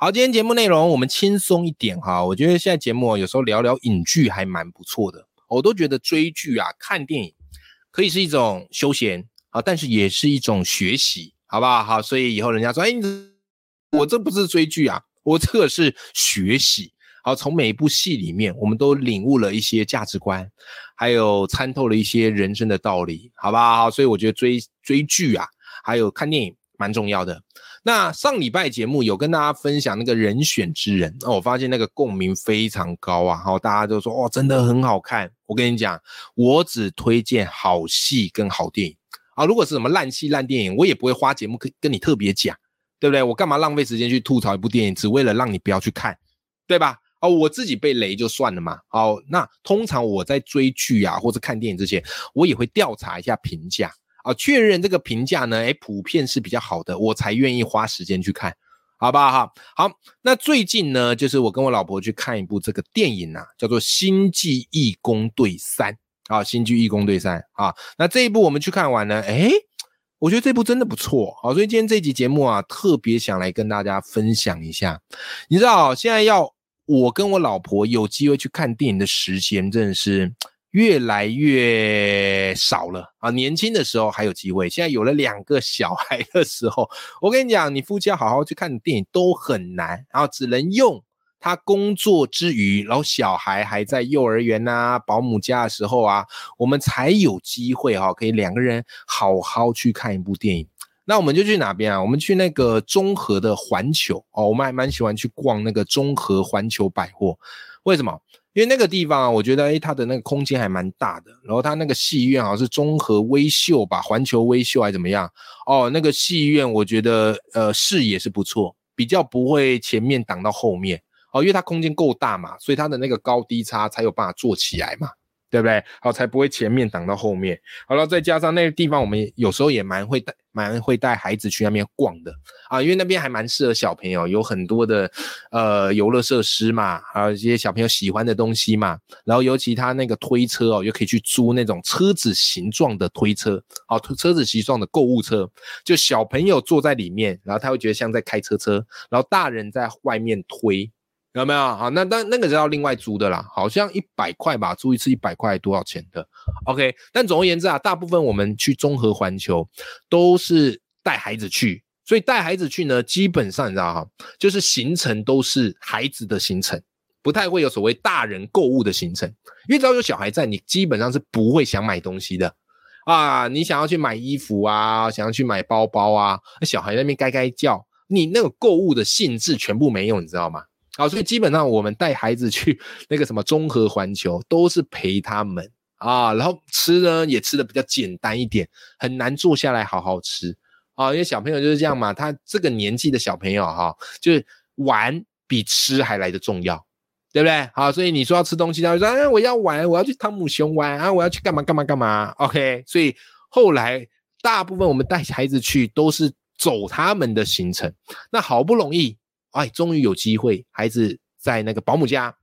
好，今天节目内容我们轻松一点哈。我觉得现在节目有时候聊聊影剧还蛮不错的，我都觉得追剧啊、看电影可以是一种休闲啊，但是也是一种学习，好不好？好，所以以后人家说，哎，我这不是追剧啊，我这个是学习。好，从每一部戏里面，我们都领悟了一些价值观，还有参透了一些人生的道理，好不好？所以我觉得追追剧啊，还有看电影蛮重要的。那上礼拜节目有跟大家分享那个人选之人，那我发现那个共鸣非常高啊，好，大家都说哦，真的很好看。我跟你讲，我只推荐好戏跟好电影啊，如果是什么烂戏烂电影，我也不会花节目跟跟你特别讲，对不对？我干嘛浪费时间去吐槽一部电影，只为了让你不要去看，对吧？哦，我自己被雷就算了嘛。好，那通常我在追剧啊或者看电影之前，我也会调查一下评价。啊，确认这个评价呢，哎，普遍是比较好的，我才愿意花时间去看，好不好？哈，好。那最近呢，就是我跟我老婆去看一部这个电影啊，叫做《星际义工队三》啊，《星际义工队三》啊。那这一部我们去看完呢，哎，我觉得这部真的不错，好，所以今天这集节目啊，特别想来跟大家分享一下。你知道，现在要我跟我老婆有机会去看电影的时间，真的是。越来越少了啊！年轻的时候还有机会，现在有了两个小孩的时候，我跟你讲，你夫妻要好好去看电影都很难，然后只能用他工作之余，然后小孩还在幼儿园呐、保姆家的时候啊，我们才有机会哈，可以两个人好好去看一部电影。那我们就去哪边啊？我们去那个中和的环球哦，我们还蛮喜欢去逛那个中和环球百货，为什么？因为那个地方啊，我觉得诶，它的那个空间还蛮大的。然后它那个戏院好像是综合微秀吧，环球微秀还怎么样？哦，那个戏院我觉得呃视野是不错，比较不会前面挡到后面哦，因为它空间够大嘛，所以它的那个高低差才有办法做起来嘛。对不对？好，才不会前面挡到后面。好了，再加上那个地方，我们有时候也蛮会带，蛮会带孩子去那边逛的啊，因为那边还蛮适合小朋友，有很多的呃游乐设施嘛，还有一些小朋友喜欢的东西嘛。然后尤其他那个推车哦，又可以去租那种车子形状的推车，好，车子形状的购物车，就小朋友坐在里面，然后他会觉得像在开车车，然后大人在外面推。有没有好？那那那个是要另外租的啦，好像一百块吧，租一次一百块，多少钱的？OK。但总而言之啊，大部分我们去综合环球都是带孩子去，所以带孩子去呢，基本上你知道哈，就是行程都是孩子的行程，不太会有所谓大人购物的行程，因为只要有小孩在，你基本上是不会想买东西的啊。你想要去买衣服啊，想要去买包包啊，那小孩那边该该叫，你那个购物的兴致全部没有，你知道吗？好，所以基本上我们带孩子去 那个什么综合环球，都是陪他们啊，然后吃呢也吃的比较简单一点，很难坐下来好好吃啊，因为小朋友就是这样嘛，他这个年纪的小朋友哈，就是玩比吃还来的重要，对不对？好，所以你说要吃东西，他就说哎，我要玩，我要去汤姆熊玩啊，我要去干嘛干嘛干嘛，OK？所以后来大部分我们带孩子去都是走他们的行程，那好不容易。哎，终于有机会，孩子在那个保姆家，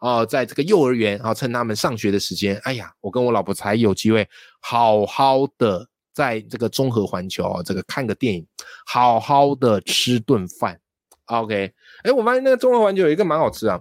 哦，在这个幼儿园，啊，趁他们上学的时间，哎呀，我跟我老婆才有机会好好的在这个综合环球，这个看个电影，好好的吃顿饭。OK，哎，我发现那个综合环球有一个蛮好吃啊，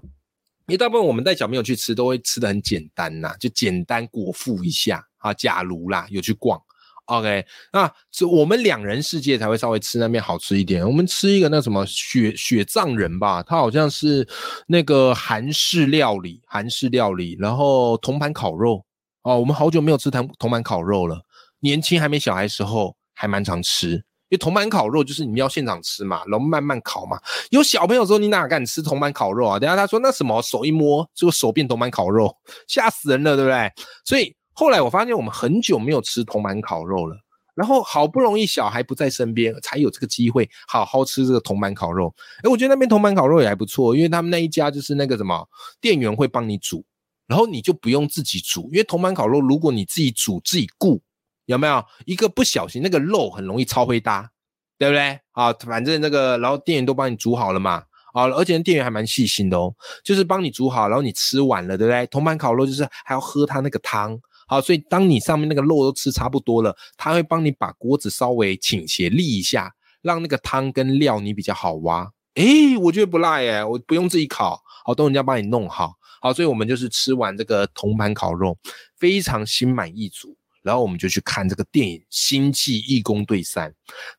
因为大部分我们带小朋友去吃，都会吃的很简单呐，就简单果腹一下啊。假如啦，有去逛。OK，那是我们两人世界才会稍微吃那边好吃一点。我们吃一个那什么雪雪藏人吧，它好像是那个韩式料理，韩式料理，然后铜盘烤肉哦。我们好久没有吃铜铜盘烤肉了。年轻还没小孩时候还蛮常吃，因为铜盘烤肉就是你们要现场吃嘛，然后慢慢烤嘛。有小朋友说你哪敢吃铜盘烤肉啊？等下他说那什么手一摸这个手变铜盘烤肉，吓死人了，对不对？所以。后来我发现我们很久没有吃铜板烤肉了，然后好不容易小孩不在身边，才有这个机会好好吃这个铜板烤肉。哎，我觉得那边铜板烤肉也还不错，因为他们那一家就是那个什么店员会帮你煮，然后你就不用自己煮，因为铜板烤肉如果你自己煮自己顾，有没有一个不小心那个肉很容易超会搭，对不对？啊，反正那个然后店员都帮你煮好了嘛，啊，而且店员还蛮细心的哦，就是帮你煮好，然后你吃完了，对不对？铜板烤肉就是还要喝他那个汤。好，所以当你上面那个肉都吃差不多了，他会帮你把锅子稍微倾斜立一下，让那个汤跟料你比较好挖。诶，我觉得不赖诶，我不用自己烤，好，都人家帮你弄好。好，所以我们就是吃完这个铜盘烤肉，非常心满意足，然后我们就去看这个电影《星际义工队三》。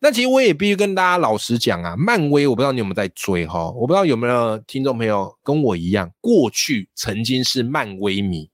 那其实我也必须跟大家老实讲啊，漫威我不知道你有没有在追哈，我不知道有没有听众朋友跟我一样，过去曾经是漫威迷。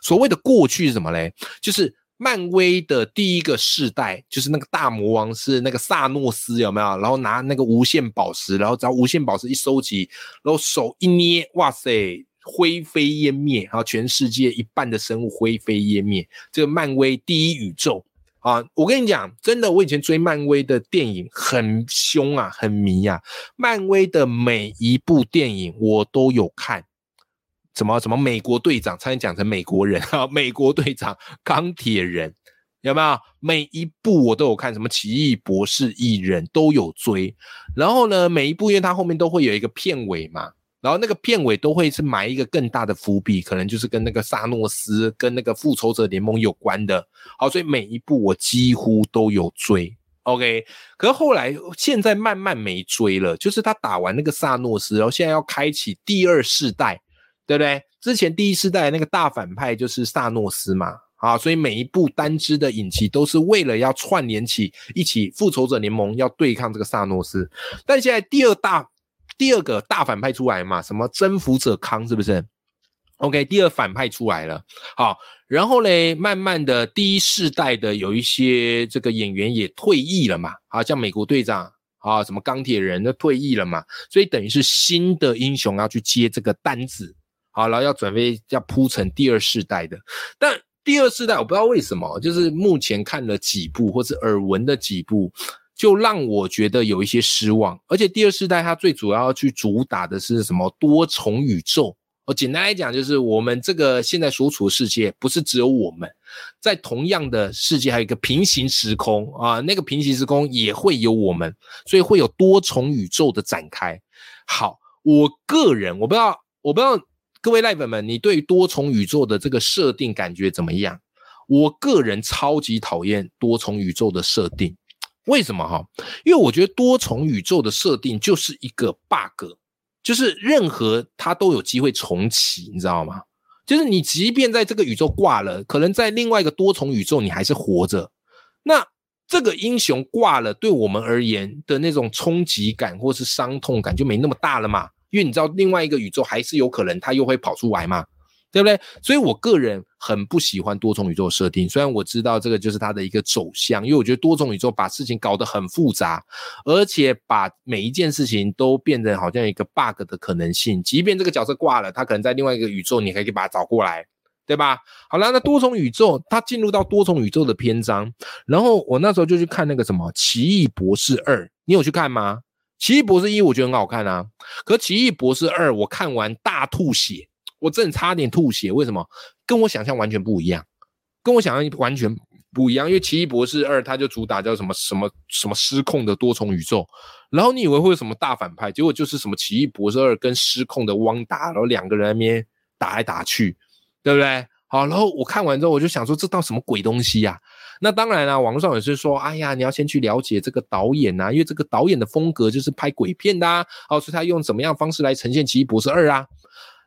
所谓的过去是什么嘞？就是漫威的第一个世代，就是那个大魔王是那个萨诺斯，有没有？然后拿那个无限宝石，然后只要无限宝石一收集，然后手一捏，哇塞，灰飞烟灭，然后全世界一半的生物灰飞烟灭。这个漫威第一宇宙啊！我跟你讲，真的，我以前追漫威的电影很凶啊，很迷啊。漫威的每一部电影我都有看。什么什么美国队长差点讲成美国人啊？美国队长、钢铁人有没有？每一部我都有看，什么奇异博士、蚁人都有追。然后呢，每一部因为它后面都会有一个片尾嘛，然后那个片尾都会是埋一个更大的伏笔，可能就是跟那个萨诺斯、跟那个复仇者联盟有关的。好，所以每一部我几乎都有追。OK，可是后来现在慢慢没追了，就是他打完那个萨诺斯，然后现在要开启第二世代。对不对？之前第一世代那个大反派就是萨诺斯嘛，啊，所以每一部单支的影集都是为了要串联起一起复仇者联盟要对抗这个萨诺斯。但现在第二大第二个大反派出来嘛，什么征服者康是不是？OK，第二反派出来了，好，然后嘞，慢慢的第一世代的有一些这个演员也退役了嘛，啊，像美国队长啊，什么钢铁人都退役了嘛，所以等于是新的英雄要去接这个单子。好了，要准备要铺成第二世代的，但第二世代我不知道为什么，就是目前看了几部或者耳闻的几部，就让我觉得有一些失望。而且第二世代它最主要去主打的是什么多重宇宙？哦，简单来讲就是我们这个现在所处的世界不是只有我们，在同样的世界还有一个平行时空啊，那个平行时空也会有我们，所以会有多重宇宙的展开。好，我个人我不知道，我不知道。各位赖粉们，你对多重宇宙的这个设定感觉怎么样？我个人超级讨厌多重宇宙的设定，为什么哈？因为我觉得多重宇宙的设定就是一个 bug，就是任何它都有机会重启，你知道吗？就是你即便在这个宇宙挂了，可能在另外一个多重宇宙你还是活着，那这个英雄挂了，对我们而言的那种冲击感或是伤痛感就没那么大了嘛。因为你知道，另外一个宇宙还是有可能它又会跑出来嘛，对不对？所以我个人很不喜欢多重宇宙设定。虽然我知道这个就是它的一个走向，因为我觉得多重宇宙把事情搞得很复杂，而且把每一件事情都变成好像一个 bug 的可能性。即便这个角色挂了，他可能在另外一个宇宙，你可以把他找过来，对吧？好了，那多重宇宙它进入到多重宇宙的篇章，然后我那时候就去看那个什么《奇异博士二》，你有去看吗？奇异博士一我觉得很好看啊，可奇异博士二我看完大吐血，我真的差点吐血。为什么？跟我想象完全不一样，跟我想象完全不一样。因为奇异博士二它就主打叫什么什么什么失控的多重宇宙，然后你以为会有什么大反派，结果就是什么奇异博士二跟失控的汪达，然后两个人那边打来打去，对不对？好，然后我看完之后我就想说，这到什么鬼东西呀？那当然啦，网络上也是说，哎呀，你要先去了解这个导演呐，因为这个导演的风格就是拍鬼片的啊，哦，所以他用怎么样方式来呈现《奇异博士二》啊？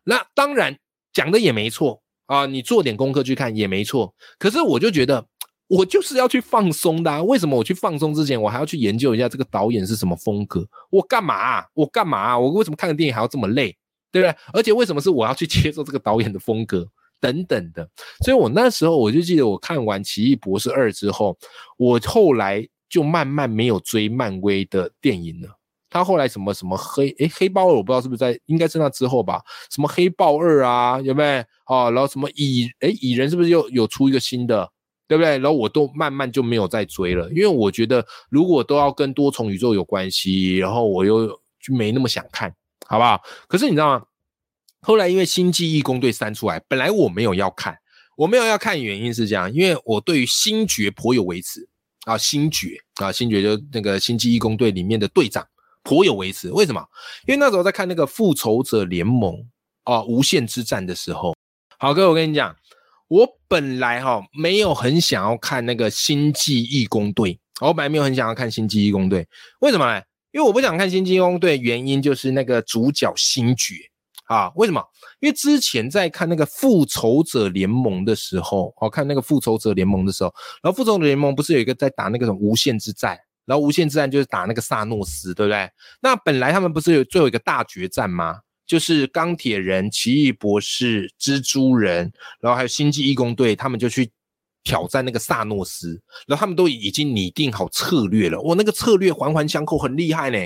那当然讲的也没错啊，你做点功课去看也没错。可是我就觉得，我就是要去放松的，啊为什么我去放松之前，我还要去研究一下这个导演是什么风格？我干嘛？我干嘛？我为什么看个电影还要这么累？对不对？而且为什么是我要去接受这个导演的风格？等等的，所以我那时候我就记得，我看完《奇异博士二》之后，我后来就慢慢没有追漫威的电影了。他后来什么什么黑诶黑豹二，我不知道是不是在，应该是那之后吧？什么黑豹二啊，有没有？哦，然后什么蚁诶蚁人是不是又有出一个新的？对不对？然后我都慢慢就没有再追了，因为我觉得如果都要跟多重宇宙有关系，然后我又就没那么想看，好不好？可是你知道吗？后来因为《星际义工队三》出来，本来我没有要看，我没有要看，原因是这样，因为我对于星爵颇有微词啊，星爵啊，星爵就那个《星际义工队》里面的队长颇有微词。为什么？因为那时候在看那个《复仇者联盟》啊，无限之战的时候，好哥，我跟你讲。我本来哈没有很想要看那个星际义工队，我本来没有很想要看星际义工队，为什么呢？因为我不想看星际义工队，原因就是那个主角星爵啊。为什么？因为之前在看那个复仇者联盟的时候，哦，看那个复仇者联盟的时候，然后复仇者联盟不是有一个在打那个什么无限之战，然后无限之战就是打那个萨诺斯，对不对？那本来他们不是有最后一个大决战吗？就是钢铁人、奇异博士、蜘蛛人，然后还有星际义工队，他们就去挑战那个萨诺斯，然后他们都已经拟定好策略了。哇，那个策略环环相扣，很厉害呢，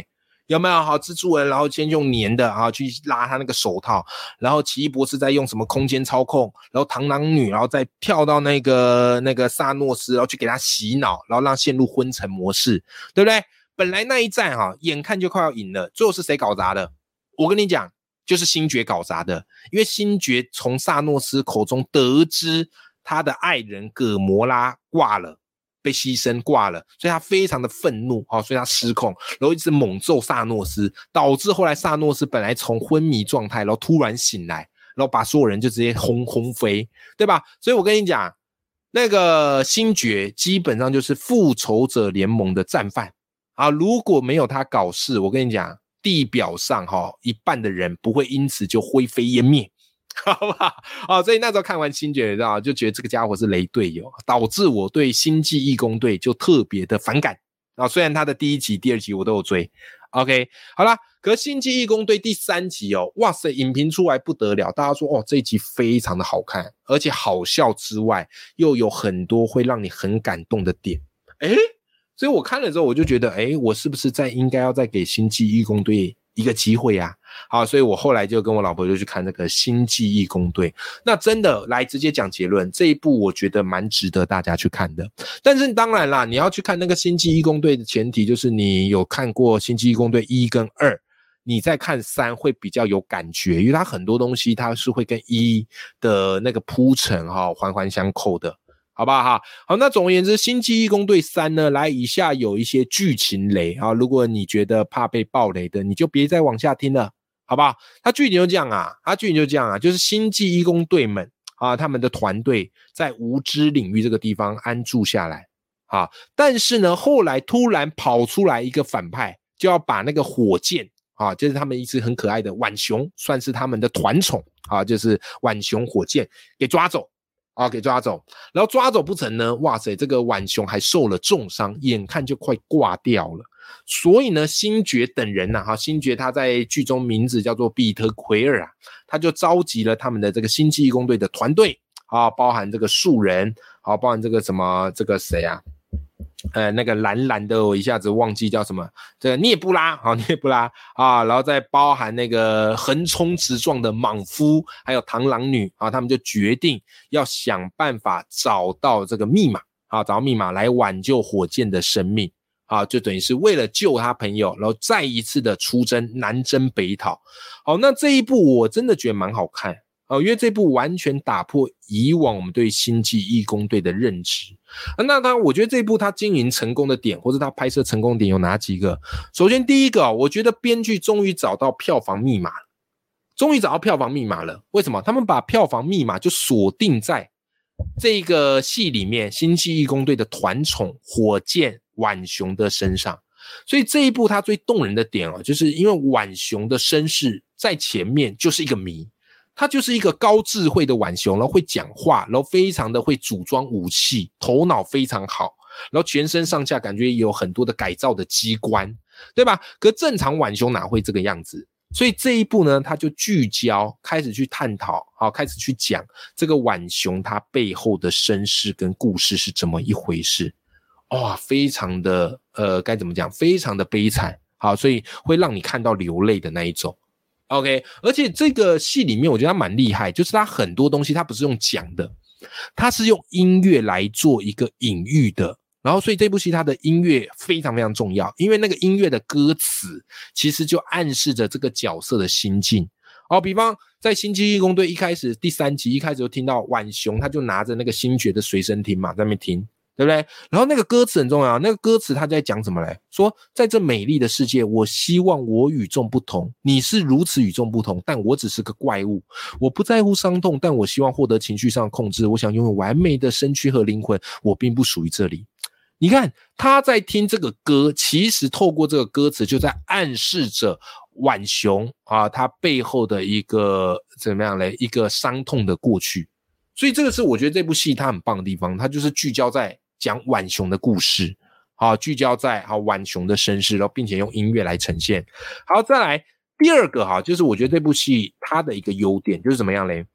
有没有？好，蜘蛛人，然后先用粘的啊去拉他那个手套，然后奇异博士再用什么空间操控，然后螳螂女，然后再跳到那个那个萨诺斯，然后去给他洗脑，然后让陷入昏沉模式，对不对？本来那一战哈，眼看就快要赢了，最后是谁搞砸的？我跟你讲。就是星爵搞砸的，因为星爵从萨诺斯口中得知他的爱人葛摩拉挂了，被牺牲挂了，所以他非常的愤怒啊，所以他失控，然后一直猛揍萨诺斯，导致后来萨诺斯本来从昏迷状态，然后突然醒来，然后把所有人就直接轰轰飞，对吧？所以我跟你讲，那个星爵基本上就是复仇者联盟的战犯啊，如果没有他搞事，我跟你讲。地表上哈一半的人不会因此就灰飞烟灭，好不好？哦，所以那时候看完星爵，知道就觉得这个家伙是雷队友，导致我对星际义工队就特别的反感啊。虽然他的第一集、第二集我都有追，OK，好啦，可星际义工队第三集哦，哇塞，影评出来不得了，大家说哦这一集非常的好看，而且好笑之外，又有很多会让你很感动的点，诶所以我看了之后，我就觉得，哎，我是不是在应该要再给星际义工队一个机会呀？好，所以我后来就跟我老婆就去看那个星际义工队。那真的来直接讲结论，这一部我觉得蛮值得大家去看的。但是当然啦，你要去看那个星际义工队的前提就是你有看过星际义工队一跟二，你再看三会比较有感觉，因为它很多东西它是会跟一的那个铺陈哈环环相扣的。好不好哈？好，那总而言之，《星际义工队三》呢，来以下有一些剧情雷啊。如果你觉得怕被爆雷的，你就别再往下听了，好不好？它剧情就这样啊，它剧情就这样啊，就是星际义工队们啊，他们的团队在无知领域这个地方安住下来啊。但是呢，后来突然跑出来一个反派，就要把那个火箭啊，就是他们一只很可爱的浣熊，算是他们的团宠啊，就是浣熊火箭给抓走。啊，给抓走，然后抓走不成呢？哇塞，这个晚熊还受了重伤，眼看就快挂掉了。所以呢，星爵等人呐，哈，星爵他在剧中名字叫做比特奎尔啊，他就召集了他们的这个星际义工队的团队啊，包含这个树人，啊，包含这个什么这个谁啊？呃，那个蓝蓝的，我一下子忘记叫什么，这个涅布拉，好，涅布拉啊，然后再包含那个横冲直撞的莽夫，还有螳螂女啊，他们就决定要想办法找到这个密码啊，找到密码来挽救火箭的生命啊，就等于是为了救他朋友，然后再一次的出征，南征北讨。好，那这一部我真的觉得蛮好看。哦，因为这部完全打破以往我们对星际义工队的认知。那他，我觉得这部他经营成功的点，或者他拍摄成功点有哪几个？首先，第一个，我觉得编剧终于找到票房密码，终于找到票房密码了。为什么？他们把票房密码就锁定在这个戏里面，星际义工队的团宠火箭浣熊的身上。所以这一部它最动人的点哦，就是因为浣熊的身世在前面就是一个谜。他就是一个高智慧的浣熊，然后会讲话，然后非常的会组装武器，头脑非常好，然后全身上下感觉也有很多的改造的机关，对吧？可正常浣熊哪会这个样子？所以这一步呢，他就聚焦开始去探讨，好，开始去讲这个浣熊它背后的身世跟故事是怎么一回事，哇，非常的呃，该怎么讲？非常的悲惨，好，所以会让你看到流泪的那一种。OK，而且这个戏里面我觉得他蛮厉害，就是他很多东西他不是用讲的，它是用音乐来做一个隐喻的。然后，所以这部戏它的音乐非常非常重要，因为那个音乐的歌词其实就暗示着这个角色的心境。哦，比方在《星际义工队》一开始第三集一开始就听到浣熊，他就拿着那个星爵的随身听嘛，在那边听，对不对？然后那个歌词很重要，那个歌词他在讲什么嘞？说在这美丽的世界，我希望我与众不同，你是如此与众不同，但我只是个怪物。我不在乎伤痛，但我希望获得情绪上控制。我想拥有完美的身躯和灵魂，我并不属于这里。你看他在听这个歌，其实透过这个歌词就在暗示着浣熊啊，他背后的一个怎么样嘞？一个伤痛的过去。所以这个是我觉得这部戏它很棒的地方，它就是聚焦在讲浣熊的故事，好，聚焦在好浣熊的身世，然后并且用音乐来呈现。好，再来第二个哈，就是我觉得这部戏它的一个优点就是怎么样嘞？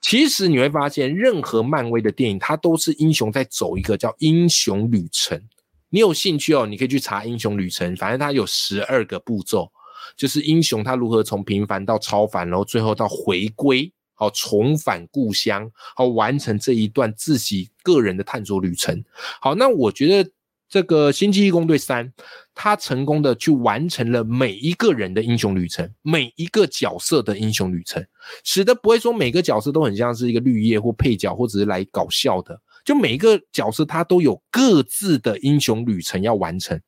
其实你会发现，任何漫威的电影，它都是英雄在走一个叫英雄旅程。你有兴趣哦，你可以去查英雄旅程，反正它有十二个步骤，就是英雄他如何从平凡到超凡，然后最后到回归，好重返故乡，好完成这一段自己个人的探索旅程。好，那我觉得。这个《星际义工队三》，他成功的去完成了每一个人的英雄旅程，每一个角色的英雄旅程，使得不会说每个角色都很像是一个绿叶或配角，或者是来搞笑的。就每一个角色他都有各自的英雄旅程要完成，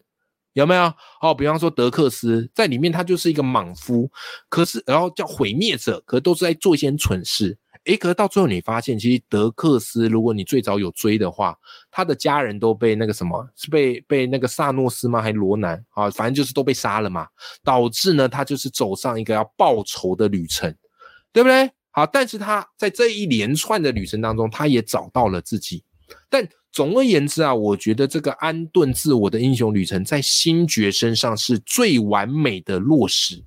有没有？哦，比方说德克斯在里面，他就是一个莽夫，可是然后叫毁灭者，可都是在做一些蠢事。诶，可是到最后你发现，其实德克斯，如果你最早有追的话，他的家人都被那个什么，是被被那个萨诺斯吗？还是罗南啊？反正就是都被杀了嘛，导致呢，他就是走上一个要报仇的旅程，对不对？好，但是他在这一连串的旅程当中，他也找到了自己。但总而言之啊，我觉得这个安顿自我的英雄旅程，在星爵身上是最完美的落实。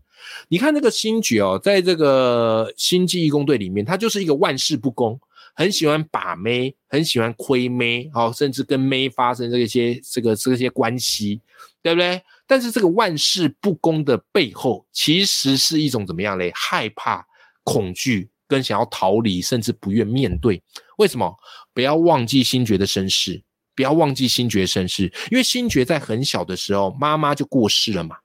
你看那个星爵哦，在这个星际义工队里面，他就是一个万事不恭，很喜欢把妹，很喜欢亏妹，哦，甚至跟妹发生这些这个这些关系，对不对？但是这个万事不恭的背后，其实是一种怎么样嘞？害怕、恐惧，跟想要逃离，甚至不愿面对。为什么？不要忘记星爵的身世，不要忘记星爵身世，因为星爵在很小的时候，妈妈就过世了嘛。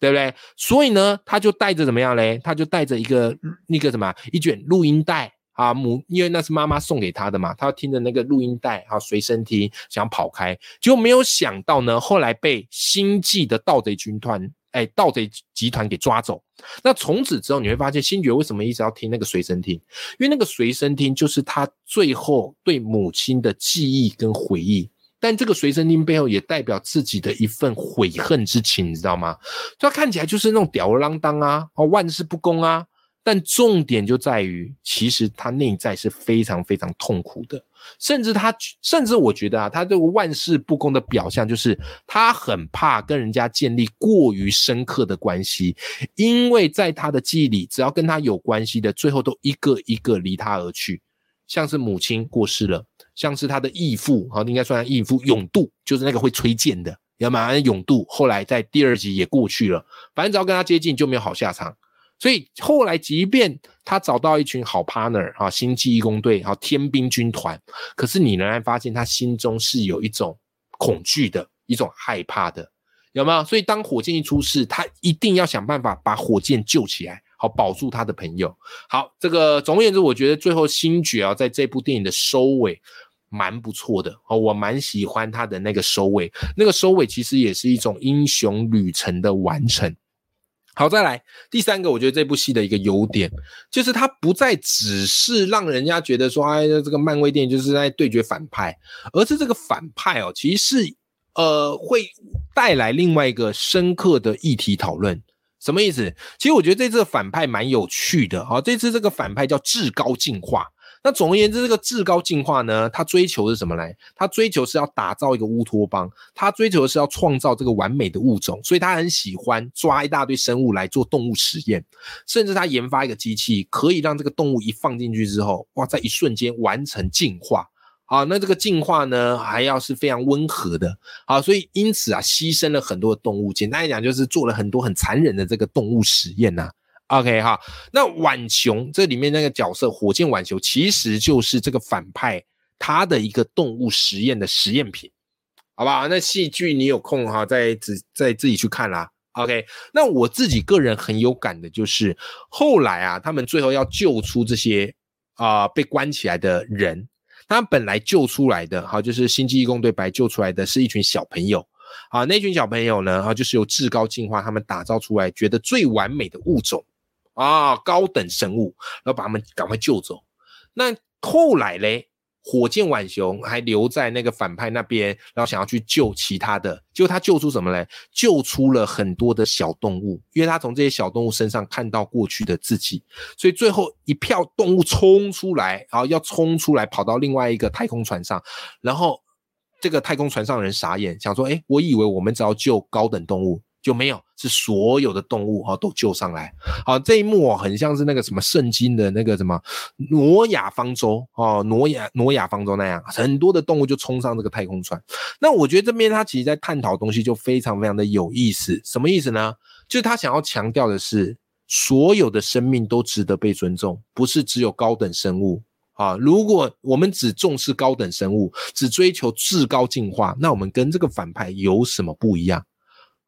对不对？所以呢，他就带着怎么样嘞？他就带着一个那个什么一卷录音带啊，母，因为那是妈妈送给他的嘛，他要听着那个录音带啊，随身听，想跑开，结果没有想到呢，后来被星际的盗贼军团，哎，盗贼集团给抓走。那从此之后，你会发现星爵为什么一直要听那个随身听？因为那个随身听就是他最后对母亲的记忆跟回忆。但这个随身听背后也代表自己的一份悔恨之情，你知道吗？他看起来就是那种吊儿郎当啊，哦，万事不公啊。但重点就在于，其实他内在是非常非常痛苦的，甚至他，甚至我觉得啊，他这个万事不公的表象就是他很怕跟人家建立过于深刻的关系，因为在他的记忆里，只要跟他有关系的，最后都一个一个离他而去，像是母亲过世了。像是他的义父，好，应该算义父永渡，就是那个会吹剑的，要么永渡。后来在第二集也过去了，反正只要跟他接近就没有好下场。所以后来，即便他找到一群好 partner 啊，星际义工队，好天兵军团，可是你仍然发现他心中是有一种恐惧的，一种害怕的，有没有？所以当火箭一出事，他一定要想办法把火箭救起来。好，保住他的朋友。好，这个总而言之，我觉得最后星爵啊，在这部电影的收尾蛮不错的。哦，我蛮喜欢他的那个收尾，那个收尾其实也是一种英雄旅程的完成。好，再来第三个，我觉得这部戏的一个优点，就是它不再只是让人家觉得说，哎，这个漫威电影就是在对决反派，而是这个反派哦，其实是呃会带来另外一个深刻的议题讨论。什么意思？其实我觉得这次反派蛮有趣的啊！这次这个反派叫至高进化。那总而言之，这个至高进化呢，它追求是什么来？他追求是要打造一个乌托邦，它追求的是要创造这个完美的物种，所以它很喜欢抓一大堆生物来做动物实验，甚至它研发一个机器，可以让这个动物一放进去之后，哇，在一瞬间完成进化。好，那这个进化呢，还要是非常温和的。好，所以因此啊，牺牲了很多的动物。简单来讲，就是做了很多很残忍的这个动物实验呐。OK 哈，那浣熊这里面那个角色火箭浣熊，其实就是这个反派他的一个动物实验的实验品，好不好？那戏剧你有空哈，再自再自己去看啦。OK，那我自己个人很有感的就是后来啊，他们最后要救出这些啊被关起来的人，他本来救出来的哈，就是星际义工队白救出来的是一群小朋友。啊，那群小朋友呢？啊，就是由至高进化他们打造出来，觉得最完美的物种啊，高等生物，然后把他们赶快救走。那后来嘞，火箭浣熊还留在那个反派那边，然后想要去救其他的，结果他救出什么嘞？救出了很多的小动物，因为他从这些小动物身上看到过去的自己，所以最后一票动物冲出来，然后要冲出来，跑到另外一个太空船上，然后。这个太空船上的人傻眼，想说：“哎，我以为我们只要救高等动物就没有，是所有的动物哈都救上来。”好，这一幕哦，很像是那个什么圣经的那个什么挪亚方舟哦，挪亚挪亚方舟那样，很多的动物就冲上这个太空船。那我觉得这边他其实在探讨东西就非常非常的有意思，什么意思呢？就是他想要强调的是，所有的生命都值得被尊重，不是只有高等生物。啊，如果我们只重视高等生物，只追求至高进化，那我们跟这个反派有什么不一样？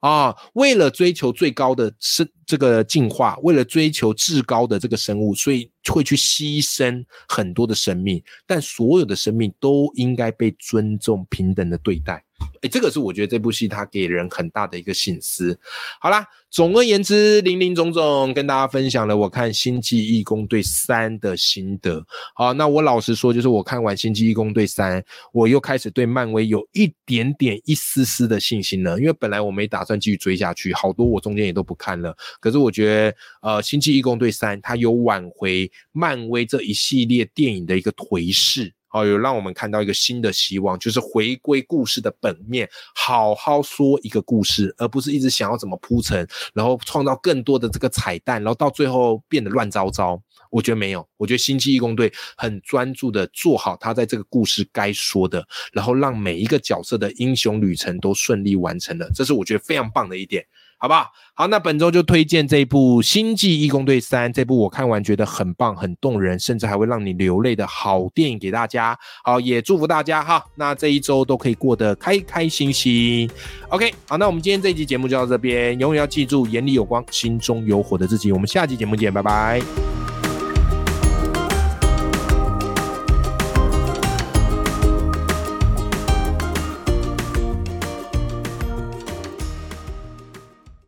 啊，为了追求最高的生这个进化，为了追求至高的这个生物，所以会去牺牲很多的生命，但所有的生命都应该被尊重、平等的对待。哎，这个是我觉得这部戏它给人很大的一个醒思。好啦，总而言之，林林总总跟大家分享了我看《星际义工队三》的心得。好，那我老实说，就是我看完《星际义工队三》，我又开始对漫威有一点点、一丝丝的信心了。因为本来我没打算继续追下去，好多我中间也都不看了。可是我觉得，呃，《星际义工队三》它有挽回漫威这一系列电影的一个颓势。哦，有让我们看到一个新的希望，就是回归故事的本面，好好说一个故事，而不是一直想要怎么铺陈，然后创造更多的这个彩蛋，然后到最后变得乱糟糟。我觉得没有，我觉得星际义工队很专注的做好他在这个故事该说的，然后让每一个角色的英雄旅程都顺利完成了，这是我觉得非常棒的一点。好不好？好，那本周就推荐这部《星际义工队三》这部我看完觉得很棒、很动人，甚至还会让你流泪的好电影给大家。好，也祝福大家哈。那这一周都可以过得开开心心。OK，好，那我们今天这一集节目就到这边。永远要记住，眼里有光，心中有火的自己。我们下期节目见，拜拜。